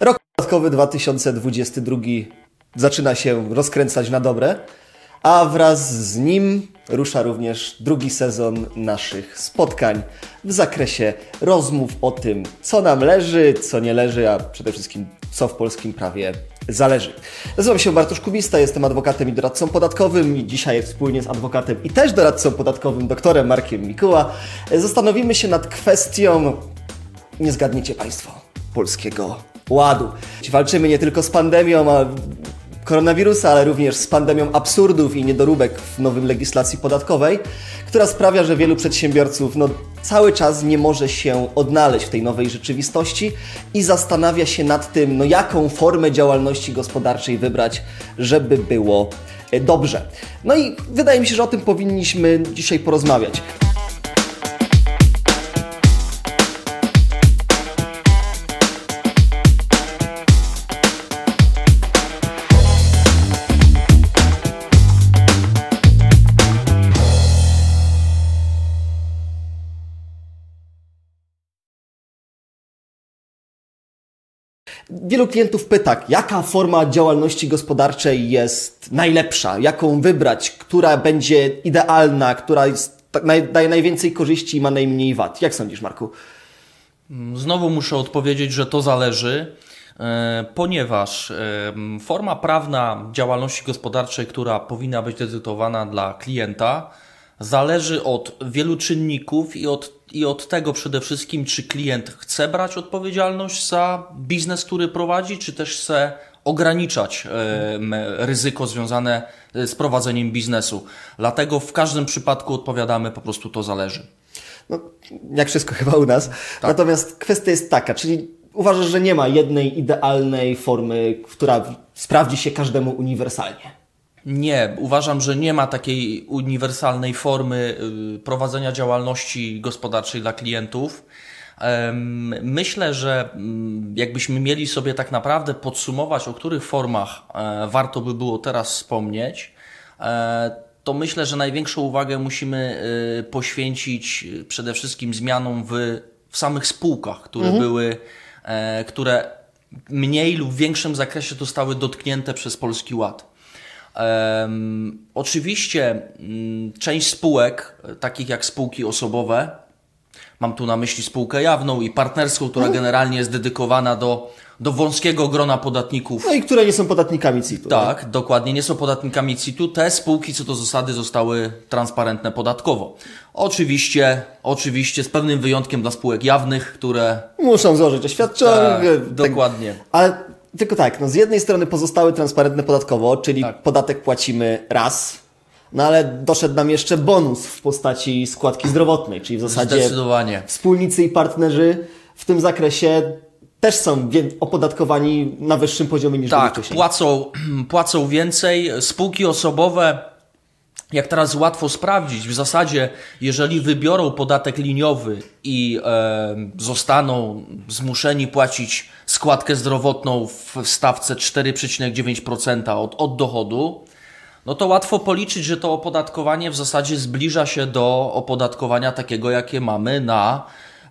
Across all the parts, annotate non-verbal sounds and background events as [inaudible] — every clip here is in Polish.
Rok podatkowy 2022 zaczyna się rozkręcać na dobre, a wraz z nim rusza również drugi sezon naszych spotkań w zakresie rozmów o tym, co nam leży, co nie leży, a przede wszystkim co w polskim prawie zależy. Nazywam się Bartosz Kubista, jestem adwokatem i doradcą podatkowym i dzisiaj wspólnie z adwokatem i też doradcą podatkowym doktorem Markiem Mikuła zastanowimy się nad kwestią, nie zgadniecie Państwo, polskiego ładu. Walczymy nie tylko z pandemią, a koronawirusa, ale również z pandemią absurdów i niedoróbek w nowym legislacji podatkowej, która sprawia, że wielu przedsiębiorców no, cały czas nie może się odnaleźć w tej nowej rzeczywistości i zastanawia się nad tym, no, jaką formę działalności gospodarczej wybrać, żeby było e, dobrze. No i wydaje mi się, że o tym powinniśmy dzisiaj porozmawiać. Wielu klientów pyta, jaka forma działalności gospodarczej jest najlepsza, jaką wybrać, która będzie idealna, która jest, tak daje najwięcej korzyści i ma najmniej wad. Jak sądzisz, Marku? Znowu muszę odpowiedzieć, że to zależy, e, ponieważ e, forma prawna działalności gospodarczej, która powinna być decydowana dla klienta, zależy od wielu czynników i od i od tego przede wszystkim, czy klient chce brać odpowiedzialność za biznes, który prowadzi, czy też chce ograniczać e, ryzyko związane e, z prowadzeniem biznesu. Dlatego w każdym przypadku odpowiadamy po prostu to zależy. No, jak wszystko chyba u nas. Tak. Natomiast kwestia jest taka, czyli uważasz, że nie ma jednej idealnej formy, która sprawdzi się każdemu uniwersalnie? Nie, uważam, że nie ma takiej uniwersalnej formy y, prowadzenia działalności gospodarczej dla klientów. Myślę, że mm, jakbyśmy mieli sobie tak naprawdę podsumować, o których formach e, warto by było teraz wspomnieć, e, to myślę, że największą uwagę musimy y, poświęcić przede wszystkim zmianom w, w samych spółkach, które mhm. były, e, które mniej lub większym zakresie zostały dotknięte przez Polski Ład. Um, oczywiście um, część spółek, takich jak spółki osobowe, mam tu na myśli spółkę jawną i partnerską, która mhm. generalnie jest dedykowana do, do wąskiego grona podatników. No i które nie są podatnikami CIT-u. Tak, tak, dokładnie, nie są podatnikami CIT-u. Te spółki co do zasady zostały transparentne podatkowo. Oczywiście, oczywiście z pewnym wyjątkiem dla spółek jawnych, które... Muszą złożyć oświadczenie. Tak, tak, dokładnie. Ale tylko tak, no z jednej strony pozostały transparentne podatkowo, czyli tak. podatek płacimy raz, no ale doszedł nam jeszcze bonus w postaci składki zdrowotnej, czyli w zasadzie wspólnicy i partnerzy w tym zakresie też są opodatkowani na wyższym poziomie niż tak, wcześniej. Płacą, [clears throat] płacą więcej. Spółki osobowe jak teraz łatwo sprawdzić, w zasadzie, jeżeli wybiorą podatek liniowy i e, zostaną zmuszeni płacić składkę zdrowotną w stawce 4,9% od, od dochodu, no to łatwo policzyć, że to opodatkowanie w zasadzie zbliża się do opodatkowania takiego, jakie mamy na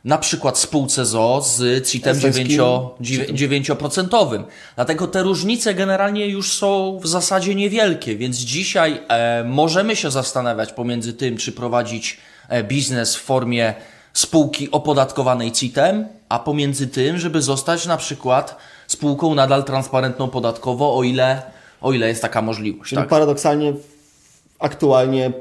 na przykład spółce ZO z CIT-em 9%. Dlatego te różnice generalnie już są w zasadzie niewielkie, więc dzisiaj e, możemy się zastanawiać pomiędzy tym, czy prowadzić e, biznes w formie spółki opodatkowanej CIT-em, a pomiędzy tym, żeby zostać na przykład spółką nadal transparentną podatkowo, o ile, o ile jest taka możliwość. Czyli tak? paradoksalnie aktualnie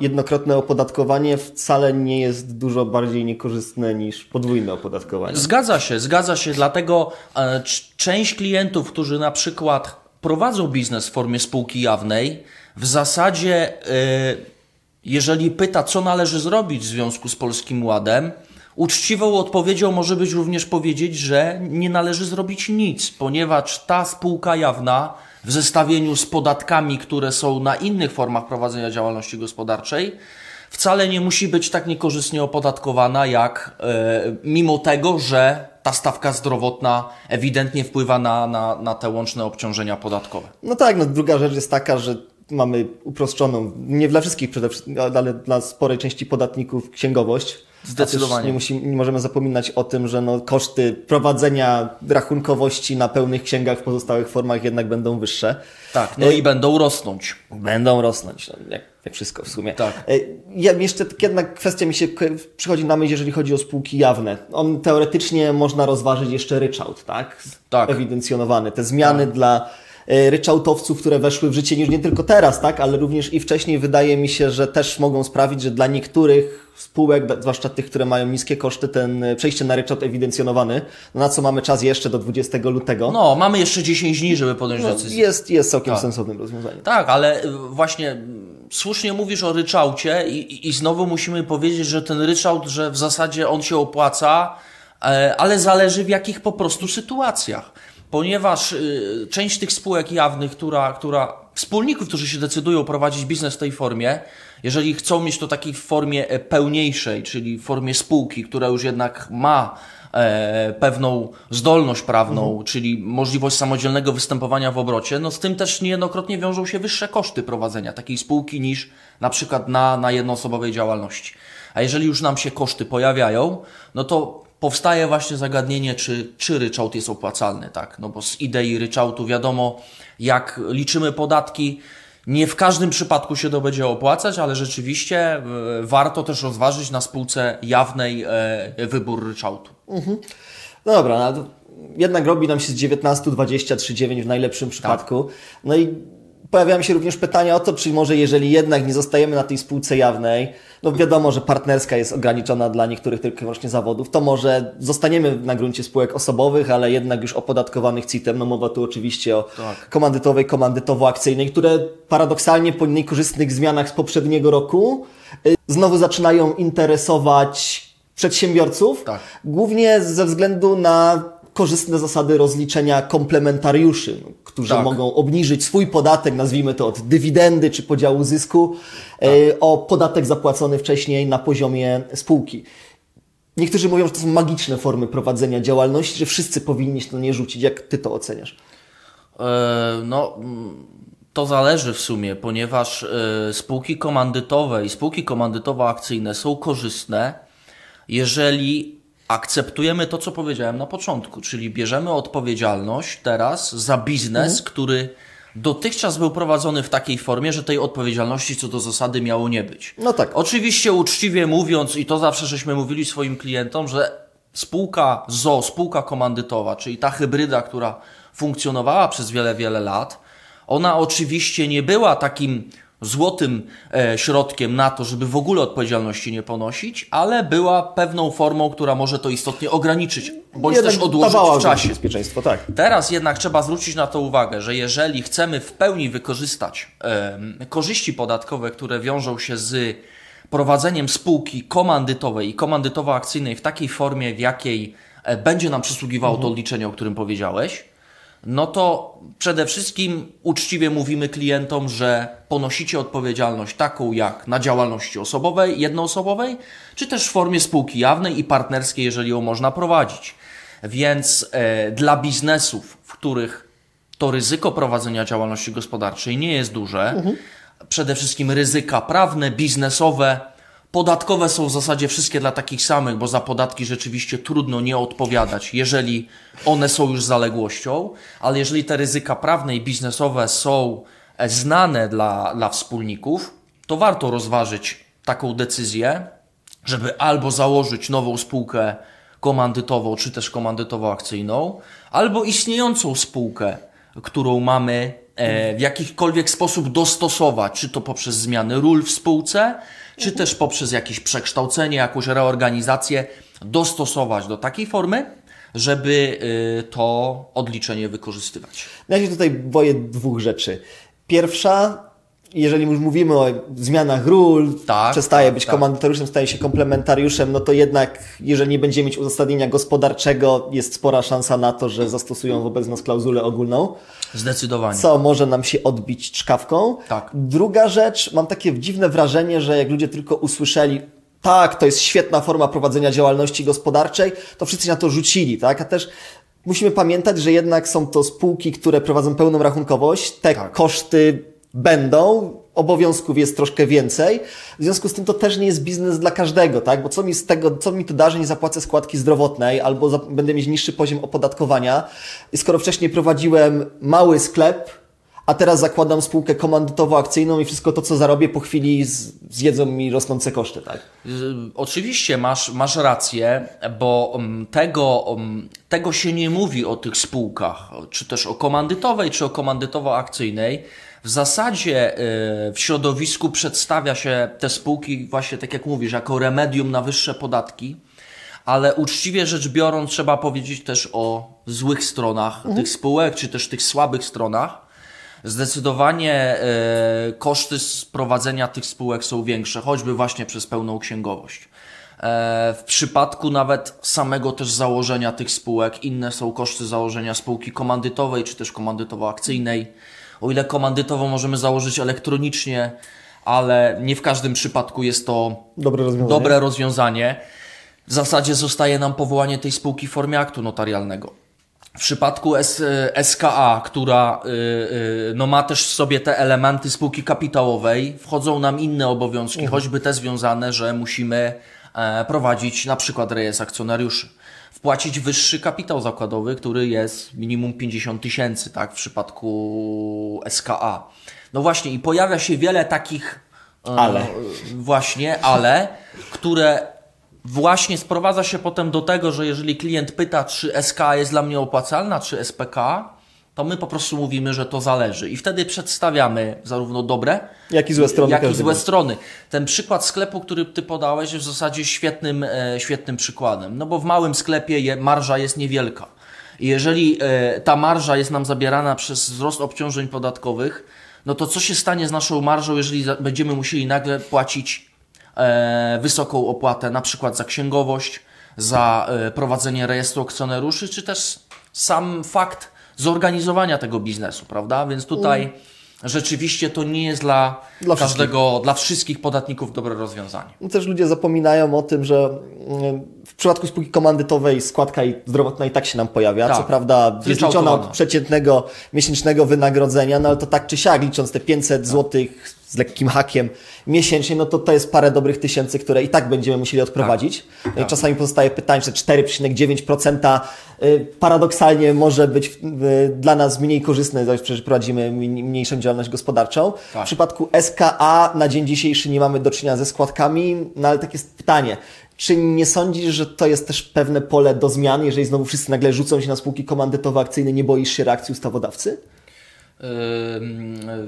jednokrotne opodatkowanie wcale nie jest dużo bardziej niekorzystne niż podwójne opodatkowanie. Zgadza się, zgadza się. Dlatego e, część klientów, którzy na przykład prowadzą biznes w formie spółki jawnej, w zasadzie, e, jeżeli pyta, co należy zrobić w związku z Polskim Ładem, Uczciwą odpowiedzią może być również powiedzieć, że nie należy zrobić nic, ponieważ ta spółka jawna w zestawieniu z podatkami, które są na innych formach prowadzenia działalności gospodarczej, wcale nie musi być tak niekorzystnie opodatkowana, jak e, mimo tego, że ta stawka zdrowotna ewidentnie wpływa na, na, na te łączne obciążenia podatkowe. No tak, no druga rzecz jest taka, że mamy uproszczoną, nie dla wszystkich przede wszystkim, ale dla sporej części podatników księgowość Zdecydowanie. Nie, musi, nie możemy zapominać o tym, że no, koszty prowadzenia rachunkowości na pełnych księgach w pozostałych formach jednak będą wyższe. Tak, no i będą rosnąć. Będą rosnąć, no, jak, jak wszystko w sumie. Tak. E, Ja, jeszcze tak jedna kwestia mi się przychodzi na myśl, jeżeli chodzi o spółki jawne. On teoretycznie można rozważyć jeszcze ryczałt, tak? Tak. Ewidencjonowany. Te zmiany dla e, ryczałtowców, które weszły w życie już nie tylko teraz, tak? Ale również i wcześniej wydaje mi się, że też mogą sprawić, że dla niektórych spółek, zwłaszcza tych, które mają niskie koszty, ten e, przejście na ryczałt ewidencjonowany, no na co mamy czas jeszcze do 20 lutego, No, mamy jeszcze 10 dni, żeby podjąć no, decyzję. jest, jest całkiem Tak. sensownym rozwiązaniem. Tak, ale y, właśnie słusznie mówisz o ryczałcie i, i- znowu musimy powiedzieć, że ten ryczałt, że w zasadzie on się opłaca, e, ale zależy w jakich po prostu sytuacjach. Ponieważ y, część tych spółek jawnych, która, która wspólników, którzy się decydują prowadzić biznes w tej formie, jeżeli chcą mieć to takiej formie e, pełniejszej, czyli w formie spółki, która już jednak ma e, pewną zdolność prawną, czyli możliwość samodzielnego występowania w obrocie, no z tym też niejednokrotnie wiążą się wyższe koszty prowadzenia takiej spółki niż na przykład na, na jednoosobowej działalności. A jeżeli już nam się koszty pojawiają, no to powstaje właśnie zagadnienie, czy, czy ryczałt jest opłacalny, tak? No bo z idei ryczałtu wiadomo, jak liczymy podatki, nie w każdym przypadku się to będzie opłacać, ale rzeczywiście e, warto też rozważyć na spółce jawnej e, wybór ryczałtu. No dobra, no, jednak robi nam się z 19, 20, 39 w najlepszym przypadku. No i pojawiają się również pytania o to, czy może jeżeli jednak nie zostajemy na tej spółce jawnej, no wiadomo, że partnerska jest ograniczona dla niektórych tylko i wyłącznie zawodów, to może zostaniemy na gruncie spółek osobowych, ale jednak już opodatkowanych CIT-em, no mowa tu oczywiście o Tak. komandytowej, komandytowo-akcyjnej, które paradoksalnie po niekorzystnych zmianach z poprzedniego roku y, znowu zaczynają interesować przedsiębiorców, Tak. głównie ze względu na korzystne zasady rozliczenia komplementariuszy, no, którzy Tak. mogą obniżyć swój podatek, nazwijmy to od dywidendy czy podziału zysku, Tak. e, o podatek zapłacony wcześniej na poziomie spółki. Niektórzy mówią, że to są magiczne formy prowadzenia działalności, że wszyscy powinni się na nie rzucić. Jak ty to oceniasz? E, No, to zależy w sumie, ponieważ e, spółki komandytowe i spółki komandytowo-akcyjne są korzystne, jeżeli akceptujemy to, co powiedziałem na początku, czyli bierzemy odpowiedzialność teraz za biznes, który dotychczas był prowadzony w takiej formie, że tej odpowiedzialności co do zasady miało nie być. No tak. Oczywiście uczciwie mówiąc, i to zawsze żeśmy mówili swoim klientom, że spółka ZO, spółka komandytowa, czyli ta hybryda, która funkcjonowała przez wiele, wiele lat, ona oczywiście nie była takim złotym e, środkiem na to, żeby w ogóle odpowiedzialności nie ponosić, ale była pewną formą, która może to istotnie ograniczyć, bądź Jednak też odłożyć w czasie. bezpieczeństwo, tak. Teraz jednak trzeba zwrócić na to uwagę, że jeżeli chcemy w pełni wykorzystać korzyści podatkowe, które wiążą się z prowadzeniem spółki komandytowej i komandytowo-akcyjnej w takiej formie, w jakiej e, będzie nam przysługiwało to odliczenie, o którym powiedziałeś, no to przede wszystkim uczciwie mówimy klientom, że ponosicie odpowiedzialność taką jak na działalności osobowej, jednoosobowej, czy też w formie spółki jawnej i partnerskiej, jeżeli ją można prowadzić. Więc e, dla biznesów, w których to ryzyko prowadzenia działalności gospodarczej nie jest duże, przede wszystkim ryzyka prawne, biznesowe, Podatkowe są w zasadzie wszystkie dla takich samych, bo za podatki rzeczywiście trudno nie odpowiadać, jeżeli one są już zaległością, ale jeżeli te ryzyka prawne i biznesowe są e, znane dla, dla wspólników, to warto rozważyć taką decyzję, żeby albo założyć nową spółkę komandytową, czy też komandytowo-akcyjną, albo istniejącą spółkę, którą mamy e, w jakikolwiek sposób dostosować, czy to poprzez zmiany ról w spółce, czy też poprzez jakieś przekształcenie, jakąś reorganizację, dostosować do takiej formy, żeby y, to odliczenie wykorzystywać. Ja się tutaj boję dwóch rzeczy. Pierwsza, jeżeli już mówimy o zmianach ról, Tak, przestaje tak, być tak. staje się komplementariuszem, no to jednak, jeżeli nie będziemy mieć uzasadnienia gospodarczego, jest spora szansa na to, że zastosują wobec nas klauzulę ogólną, Zdecydowanie. co może nam się odbić czkawką. Tak. Druga rzecz, mam takie dziwne wrażenie, że jak ludzie tylko usłyszeli, tak, to jest świetna forma prowadzenia działalności gospodarczej, to wszyscy na to rzucili, tak? A też musimy pamiętać, że jednak są to spółki, które prowadzą pełną rachunkowość, te Tak. koszty będą, obowiązków jest troszkę więcej. W związku z tym to też nie jest biznes dla każdego, tak? Bo co mi z tego, co mi to da, że nie zapłacę składki zdrowotnej albo będę mieć niższy poziom opodatkowania, skoro wcześniej prowadziłem mały sklep, a teraz zakładam spółkę komandytowo-akcyjną i wszystko to, co zarobię po chwili zjedzą mi rosnące koszty, tak? Oczywiście masz, masz rację, bo um, tego, um, tego się nie mówi o tych spółkach, czy też o komandytowej, czy o komandytowo-akcyjnej. W zasadzie y, w środowisku przedstawia się te spółki właśnie, tak jak mówisz, jako remedium na wyższe podatki, ale uczciwie rzecz biorąc trzeba powiedzieć też o złych stronach mhm. tych spółek, czy też tych słabych stronach. Zdecydowanie e, koszty sprowadzenia tych spółek są większe, choćby właśnie przez pełną księgowość. E, w przypadku nawet samego też założenia tych spółek, inne są koszty założenia spółki komandytowej czy też komandytowo-akcyjnej. O ile komandytowo możemy założyć elektronicznie, ale nie w każdym przypadku jest to dobre rozwiązanie. Dobre rozwiązanie. W zasadzie zostaje nam powołanie tej spółki w formie aktu notarialnego. W przypadku SKA, która y, y, no, ma też w sobie te elementy spółki kapitałowej, wchodzą nam inne obowiązki, mhm. choćby te związane, że musimy e, prowadzić na przykład rejestr akcjonariuszy, wpłacić wyższy kapitał zakładowy, który jest minimum 50 tysięcy, tak, w przypadku SKA. No właśnie, i pojawia się wiele takich. E, ale. Właśnie, ale, które właśnie sprowadza się potem do tego, że jeżeli klient pyta, czy SK jest dla mnie opłacalna, czy SPK, to my po prostu mówimy, że to zależy. I wtedy przedstawiamy zarówno dobre, jak i złe strony. Jak i złe strony. Ten przykład sklepu, który ty podałeś, jest w zasadzie świetnym, e, świetnym przykładem. No bo w małym sklepie marża jest niewielka. I jeżeli e, ta marża jest nam zabierana przez wzrost obciążeń podatkowych, no to co się stanie z naszą marżą, jeżeli będziemy musieli nagle płacić wysoką opłatę, na przykład za księgowość, za e, prowadzenie rejestru akcjonariuszy, czy też sam fakt zorganizowania tego biznesu, prawda? Więc tutaj mm. rzeczywiście to nie jest dla, dla każdego, wszystkich. dla wszystkich podatników dobre rozwiązanie. Też ludzie zapominają o tym, że mm, w przypadku spółki komandytowej składka zdrowotna i tak się nam pojawia. Tak. Co prawda wyliczona od przeciętnego miesięcznego wynagrodzenia, no ale to tak czy siak, licząc te 500 tak. zł z lekkim hakiem miesięcznie, no to to jest parę dobrych tysięcy, które i tak będziemy musieli odprowadzić. Tak. No i czasami pozostaje pytanie, czy 4,9% y, paradoksalnie może być dla nas mniej korzystne, zaś przecież prowadzimy mniejszą działalność gospodarczą. Tak. W przypadku SKA na dzień dzisiejszy nie mamy do czynienia ze składkami, no ale takie jest pytanie. Czy nie sądzisz, że to jest też pewne pole do zmian, jeżeli znowu wszyscy nagle rzucą się na spółki komandytowo-akcyjne, nie boisz się reakcji ustawodawcy?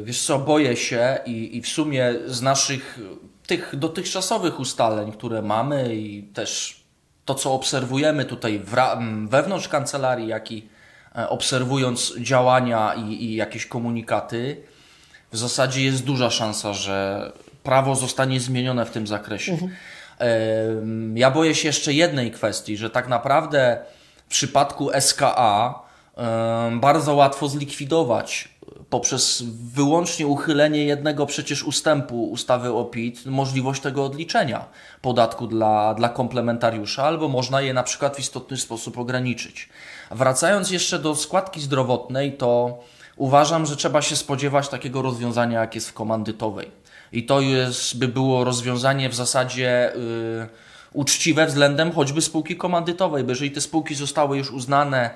Wiesz co, boję się i, i w sumie z naszych tych dotychczasowych ustaleń, które mamy i też to, co obserwujemy tutaj wewnątrz kancelarii, jak i e, obserwując działania i, i jakieś komunikaty, w zasadzie jest duża szansa, że prawo zostanie zmienione w tym zakresie. Mhm. Ja boję się jeszcze jednej kwestii, że tak naprawdę w przypadku SKA bardzo łatwo zlikwidować poprzez wyłącznie uchylenie jednego przecież ustępu ustawy o PIT możliwość tego odliczenia podatku dla, dla komplementariusza, albo można je na przykład w istotny sposób ograniczyć. Wracając jeszcze do składki zdrowotnej, to uważam, że trzeba się spodziewać takiego rozwiązania, jak jest w komandytowej. I to jest, by było rozwiązanie w zasadzie yy, uczciwe względem choćby spółki komandytowej, bo jeżeli te spółki zostały już uznane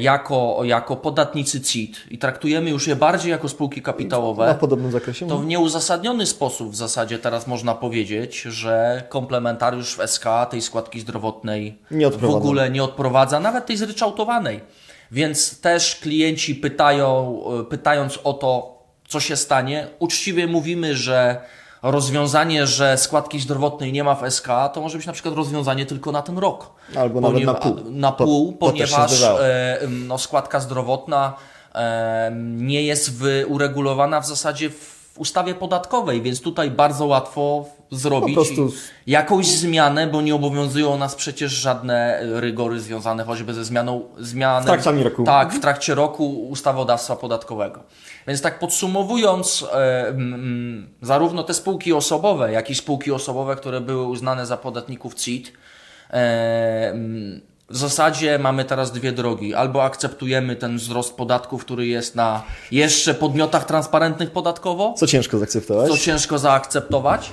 jako, jako podatnicy CIT i traktujemy już je bardziej jako spółki kapitałowe, na podobnym zakresie, to w nieuzasadniony sposób w zasadzie teraz można powiedzieć, że komplementariusz w SK tej składki zdrowotnej w ogóle nie odprowadza, nawet tej zryczałtowanej. Więc też klienci pytają, e, pytając o to, co się stanie, uczciwie mówimy, że rozwiązanie, że składki zdrowotnej nie ma w SK, to może być na przykład rozwiązanie tylko na ten rok. Albo nawet na pół. Na pół, to, ponieważ to e, no, składka zdrowotna e, nie jest uregulowana w zasadzie w ustawie podatkowej, więc tutaj bardzo łatwo zrobić prostu... jakąś zmianę, bo nie obowiązują nas przecież żadne rygory związane choćby ze zmianą zmianą. W trakcie roku. Tak, w trakcie roku ustawodawstwa podatkowego. Więc tak podsumowując, e, zarówno te spółki osobowe, jak i spółki osobowe, które były uznane za podatników CIT, e, w zasadzie mamy teraz dwie drogi. Albo akceptujemy ten wzrost podatków, który jest na jeszcze podmiotach transparentnych podatkowo, Co ciężko zaakceptować? co ciężko zaakceptować.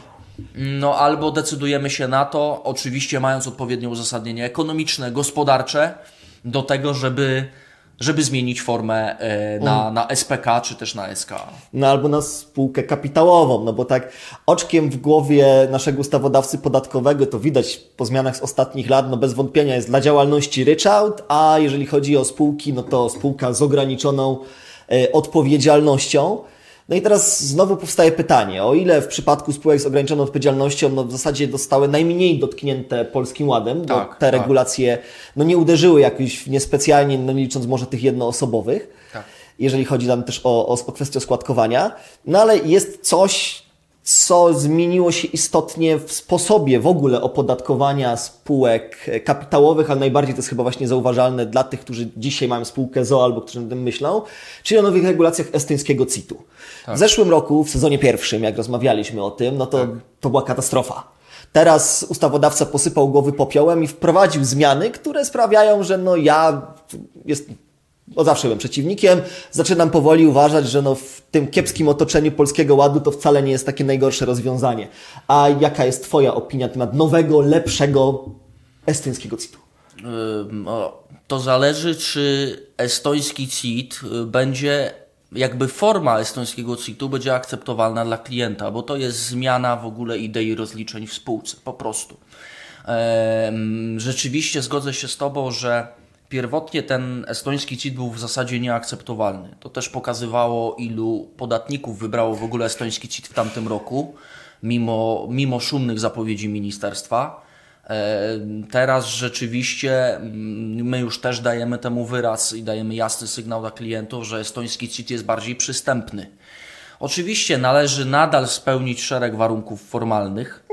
No albo decydujemy się na to, oczywiście mając odpowiednie uzasadnienie ekonomiczne, gospodarcze, do tego, żeby, żeby zmienić formę e, na, na SPK czy też na SK. No albo na spółkę kapitałową, no bo tak oczkiem w głowie naszego ustawodawcy podatkowego to widać po zmianach z ostatnich lat, no bez wątpienia jest dla działalności ryczałt, a jeżeli chodzi o spółki, no to spółka z ograniczoną e, odpowiedzialnością. No i teraz znowu powstaje pytanie, o ile w przypadku spółek z ograniczoną odpowiedzialnością no w zasadzie zostały najmniej dotknięte Polskim Ładem, bo Tak, te tak. regulacje no nie uderzyły jakoś niespecjalnie, no nie licząc może tych jednoosobowych Tak. jeżeli chodzi tam też o, o, o kwestię składkowania. No ale jest coś, co zmieniło się istotnie w sposobie w ogóle opodatkowania spółek kapitałowych, ale najbardziej to jest chyba właśnie zauważalne dla tych, którzy dzisiaj mają spółkę ZO albo którzy o tym myślą, czyli o nowych regulacjach estońskiego CIT-u. W zeszłym roku, w sezonie pierwszym, jak rozmawialiśmy o tym, no to, to była katastrofa. Teraz ustawodawca posypał głowy popiołem i wprowadził zmiany, które sprawiają, że no ja jest, od zawsze byłem przeciwnikiem. Zaczynam powoli uważać, że no w tym kiepskim otoczeniu Polskiego Ładu to wcale nie jest takie najgorsze rozwiązanie. A jaka jest Twoja opinia na temat nowego, lepszego estońskiego CIT-u? To zależy, czy estoński CIT y, będzie, jakby forma estońskiego CIT-u będzie akceptowalna dla klienta, bo to jest zmiana w ogóle idei rozliczeń w spółce, po prostu. Rzeczywiście zgodzę się z Tobą, że pierwotnie ten estoński CIT był w zasadzie nieakceptowalny. To też pokazywało, ilu podatników wybrało w ogóle estoński CIT w tamtym roku, mimo, mimo szumnych zapowiedzi ministerstwa. E, Teraz rzeczywiście mm, my już też dajemy temu wyraz i dajemy jasny sygnał dla klientów, że estoński CIT jest bardziej przystępny. Oczywiście należy nadal spełnić szereg warunków formalnych,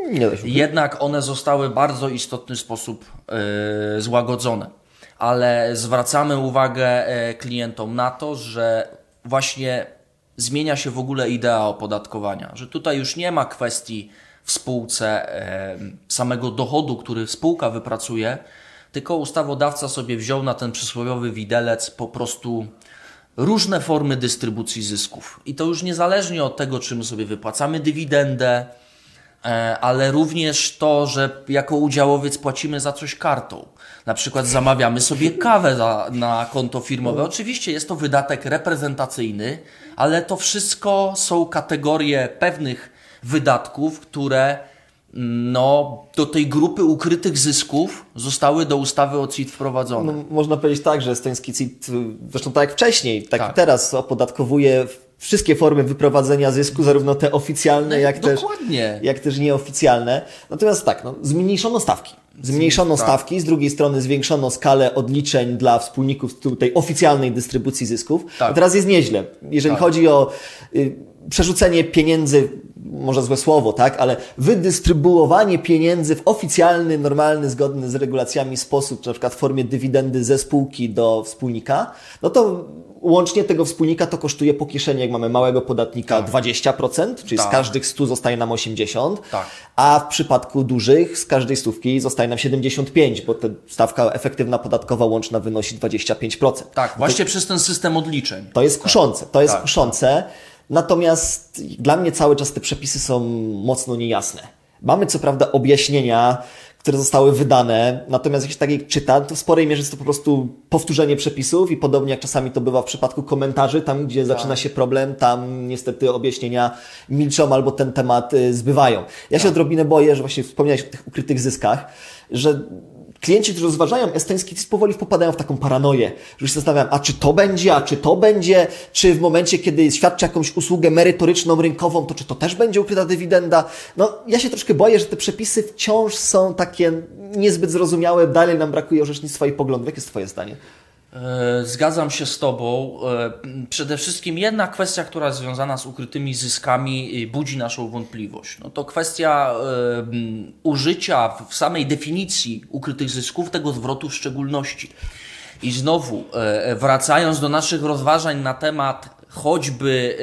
jednak one zostały w bardzo istotny sposób e, złagodzone. Ale zwracamy uwagę e, klientom na to, że właśnie zmienia się w ogóle idea opodatkowania, że tutaj już nie ma kwestii w spółce e, samego dochodu, który spółka wypracuje, tylko ustawodawca sobie wziął na ten przysłowiowy widelec po prostu różne formy dystrybucji zysków. I to już niezależnie od tego, czy my sobie wypłacamy dywidendę, ale również to, że jako udziałowiec płacimy za coś kartą. Na przykład zamawiamy sobie kawę za, na konto firmowe. Oczywiście jest to wydatek reprezentacyjny, ale to wszystko są kategorie pewnych wydatków, które no, do tej grupy ukrytych zysków zostały do ustawy o CIT wprowadzone. No, można powiedzieć tak, że estoński CIT, zresztą tak jak wcześniej, tak, Tak. i teraz opodatkowuje wszystkie formy wyprowadzenia zysku, zarówno te oficjalne, jak też, jak też nieoficjalne. Natomiast tak, no, zmniejszono stawki. Zmniejszono Tak. stawki, z drugiej strony zwiększono skalę odliczeń dla wspólników tej oficjalnej dystrybucji zysków. Tak. A teraz jest nieźle. Jeżeli Tak. chodzi o y, przerzucenie pieniędzy, może złe słowo, tak, ale wydystrybuowanie pieniędzy w oficjalny, normalny, zgodny z regulacjami sposób, na przykład w formie dywidendy ze spółki do wspólnika, no to łącznie tego wspólnika to kosztuje po kieszeni, jak mamy małego podatnika 20%, czyli z Tak. każdych 100 zostaje nam 80, Tak. a w przypadku dużych z każdej stówki zostaje nam 75, bo ta stawka efektywna podatkowa łączna wynosi 25%. Tak, właśnie przez ten system odliczeń. To jest kuszące, to jest tak. kuszące. Natomiast dla mnie cały czas te przepisy są mocno niejasne. Mamy co prawda objaśnienia, które zostały wydane, natomiast jeśli tak je czyta, to w sporej mierze jest to po prostu powtórzenie przepisów i podobnie jak czasami to bywa w przypadku komentarzy, tam gdzie zaczyna się problem, tam niestety objaśnienia milczą albo ten temat y, zbywają. Ja się odrobinę boję, że właśnie wspomniałeś o tych ukrytych zyskach, że klienci, którzy rozważają estoński CIT, powoli popadają w taką paranoję, że się zastanawiam, a czy to będzie, a czy to będzie, czy w momencie, kiedy świadczy jakąś usługę merytoryczną, rynkową, to czy to też będzie ukryta dywidenda? No, ja się troszkę boję, że te przepisy wciąż są takie niezbyt zrozumiałe, dalej nam brakuje orzecznictwa i poglądów. Jakie jest Twoje zdanie? E, Zgadzam się z Tobą. E, Przede wszystkim jedna kwestia, która jest związana z ukrytymi zyskami, y, budzi naszą wątpliwość. No to kwestia e, użycia w samej definicji ukrytych zysków tego zwrotu w szczególności. I znowu, e, wracając do naszych rozważań na temat choćby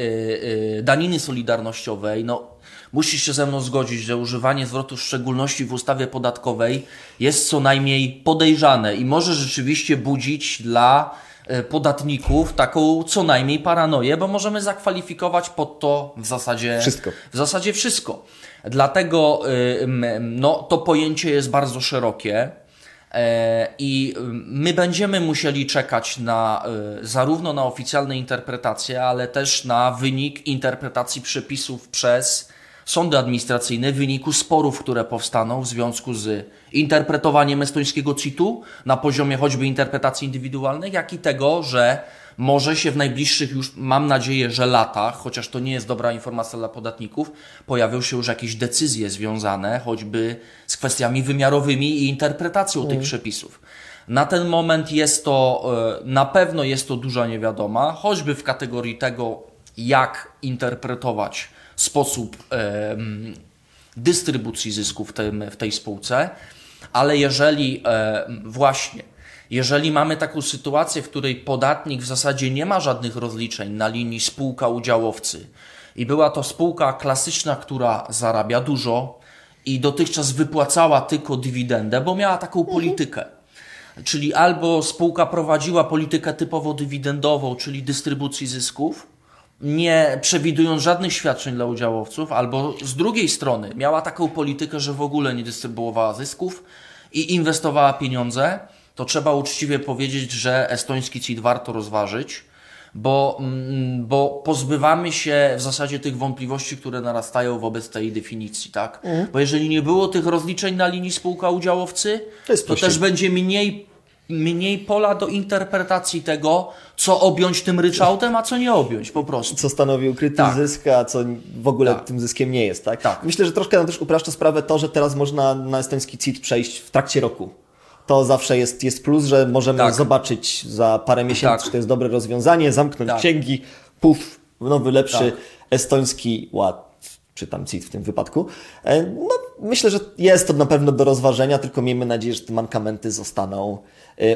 daniny solidarnościowej, no musisz się ze mną zgodzić, że używanie zwrotu w szczególności w ustawie podatkowej jest co najmniej podejrzane i może rzeczywiście budzić dla y, podatników taką co najmniej paranoję, bo możemy zakwalifikować pod to w zasadzie wszystko. W zasadzie wszystko. Dlatego no, to pojęcie jest bardzo szerokie. E, I my będziemy musieli czekać na e, zarówno na oficjalne interpretacje, ale też na wynik interpretacji przepisów przez sądy administracyjne w wyniku sporów, które powstaną w związku z interpretowaniem estońskiego CIT-u na poziomie choćby interpretacji indywidualnej, jak i tego, że może się w najbliższych już, mam nadzieję, że latach, chociaż to nie jest dobra informacja dla podatników, pojawią się już jakieś decyzje związane choćby z kwestiami wymiarowymi i interpretacją mm. tych przepisów. Na ten moment jest to, e, na pewno jest to duża niewiadoma, choćby w kategorii tego, jak interpretować sposób e, dystrybucji zysków w, tym, w tej spółce, ale jeżeli e, właśnie jeżeli mamy taką sytuację, w której podatnik w zasadzie nie ma żadnych rozliczeń na linii spółka udziałowcy i była to spółka klasyczna, która zarabia dużo i dotychczas wypłacała tylko dywidendę, bo miała taką mhm. politykę. Czyli albo spółka prowadziła politykę typowo dywidendową, czyli dystrybucji zysków, nie przewidując żadnych świadczeń dla udziałowców, albo z drugiej strony miała taką politykę, że w ogóle nie dystrybuowała zysków i inwestowała pieniądze to trzeba uczciwie powiedzieć, że estoński CIT warto rozważyć, bo, mm, bo pozbywamy się w zasadzie tych wątpliwości, które narastają wobec tej definicji, tak? Mhm. Bo jeżeli nie było tych rozliczeń na linii spółka udziałowcy, to, to też będzie mniej, mniej pola do interpretacji tego, co objąć tym ryczałtem, a co nie objąć po prostu. Co stanowi ukryty tak. zysk, a co w ogóle tak. tym zyskiem nie jest, tak? tak? Myślę, że troszkę nam też upraszcza sprawę to, że teraz można na estoński CIT przejść w trakcie roku to zawsze jest, jest plus, że możemy tak. zobaczyć za parę miesięcy, tak. czy to jest dobre rozwiązanie, zamknąć tak. księgi, puf, nowy, lepszy tak. estoński ład, czy tam CIT w tym wypadku. E, no, myślę, że jest to na pewno do rozważenia, tylko miejmy nadzieję, że te mankamenty zostaną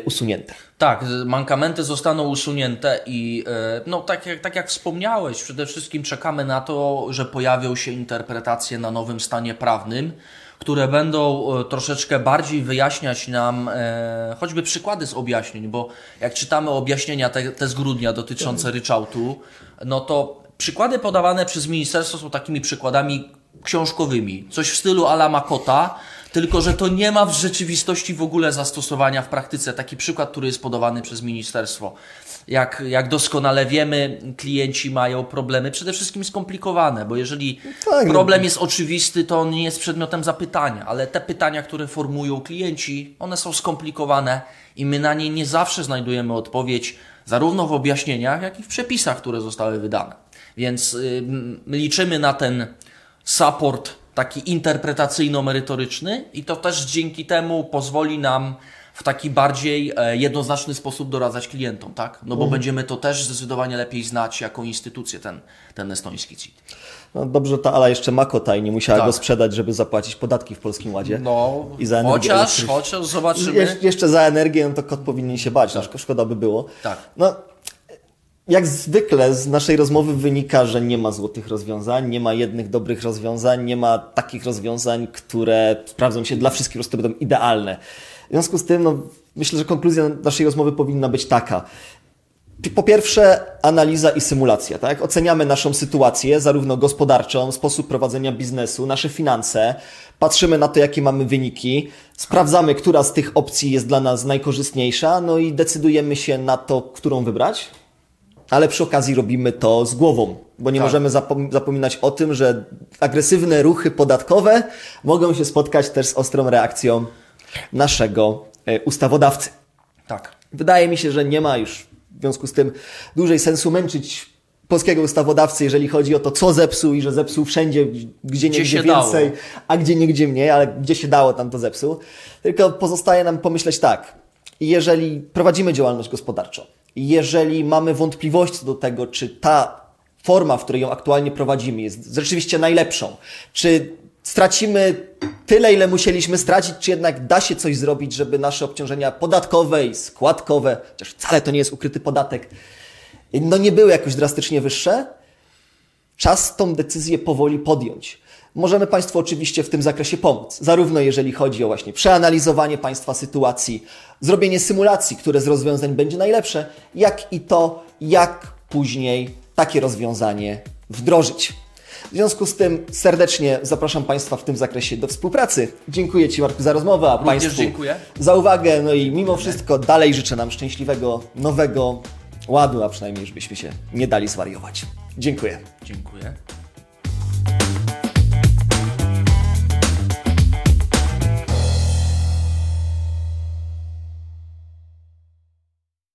usunięte. Tak, mankamenty zostaną usunięte i e, no, tak, jak, tak jak wspomniałeś, przede wszystkim czekamy na to, że pojawią się interpretacje na nowym stanie prawnym które będą e, troszeczkę bardziej wyjaśniać nam e, choćby przykłady z objaśnień, bo jak czytamy objaśnienia te, te z grudnia dotyczące ryczałtu, no to przykłady podawane przez ministerstwo są takimi przykładami książkowymi. Coś w stylu Ala Makota, tylko że to nie ma w rzeczywistości w ogóle zastosowania w praktyce. Taki przykład, który jest podawany przez ministerstwo jak, jak doskonale wiemy, klienci mają problemy przede wszystkim skomplikowane, bo jeżeli tak, no. problem jest oczywisty, to on nie jest przedmiotem zapytania, ale te pytania, które formują klienci, one są skomplikowane i my na nie nie zawsze znajdujemy odpowiedź, zarówno w objaśnieniach, jak i w przepisach, które zostały wydane. Więc yy, liczymy na ten support taki interpretacyjno-merytoryczny i to też dzięki temu pozwoli nam w taki bardziej e, jednoznaczny sposób doradzać klientom, tak? No bo mhm. będziemy to też zdecydowanie lepiej znać jako instytucję, ten, ten estoński CIT. No dobrze, ta Ala jeszcze ma kota i nie musiała tak. go sprzedać, żeby zapłacić podatki w Polskim Ładzie. No, I za energię chociaż, chociaż zobaczymy. Je, jeszcze za energię, no to kot powinien się bać, tak. szkoda by było. Tak. No, jak zwykle z naszej rozmowy wynika, że nie ma złotych rozwiązań, nie ma jednych dobrych rozwiązań, nie ma takich rozwiązań, które sprawdzą się dla wszystkich, prostu będą idealne. W związku z tym, no, myślę, że konkluzja naszej rozmowy powinna być taka. Po pierwsze, analiza i symulacja. Tak? Oceniamy naszą sytuację, zarówno gospodarczą, sposób prowadzenia biznesu, nasze finanse, patrzymy na to, jakie mamy wyniki, sprawdzamy, która z tych opcji jest dla nas najkorzystniejsza, no i decydujemy się na to, którą wybrać. Ale przy okazji robimy to z głową, bo nie tak. możemy zapom zapominać o tym, że agresywne ruchy podatkowe mogą się spotkać też z ostrą reakcją naszego e, ustawodawcy. Tak. Wydaje mi się, że nie ma już w związku z tym dłużej sensu męczyć polskiego ustawodawcy, jeżeli chodzi o to, co zepsuł i że zepsuł wszędzie, gdzie nie gdzie więcej, dało. a gdzie niegdzie mniej, ale gdzie się dało, tam to zepsuł. Tylko pozostaje nam pomyśleć tak, jeżeli prowadzimy działalność gospodarczą, jeżeli mamy wątpliwości do tego, czy ta forma, w której ją aktualnie prowadzimy, jest rzeczywiście najlepszą, czy stracimy tyle, ile musieliśmy stracić, czy jednak da się coś zrobić, żeby nasze obciążenia podatkowe i składkowe, chociaż wcale to nie jest ukryty podatek, no nie były jakoś drastycznie wyższe, czas tą decyzję powoli podjąć. Możemy Państwu oczywiście w tym zakresie pomóc, zarówno jeżeli chodzi o właśnie przeanalizowanie Państwa sytuacji, zrobienie symulacji, które z rozwiązań będzie najlepsze, jak i to, jak później takie rozwiązanie wdrożyć. W związku z tym serdecznie zapraszam Państwa w tym zakresie do współpracy. Dziękuję Ci Marku za rozmowę, a Również Państwu dziękuję. za uwagę. No i mimo wszystko dalej życzę nam szczęśliwego nowego ładu, a przynajmniej żebyśmy się nie dali zwariować. Dziękuję. Dziękuję.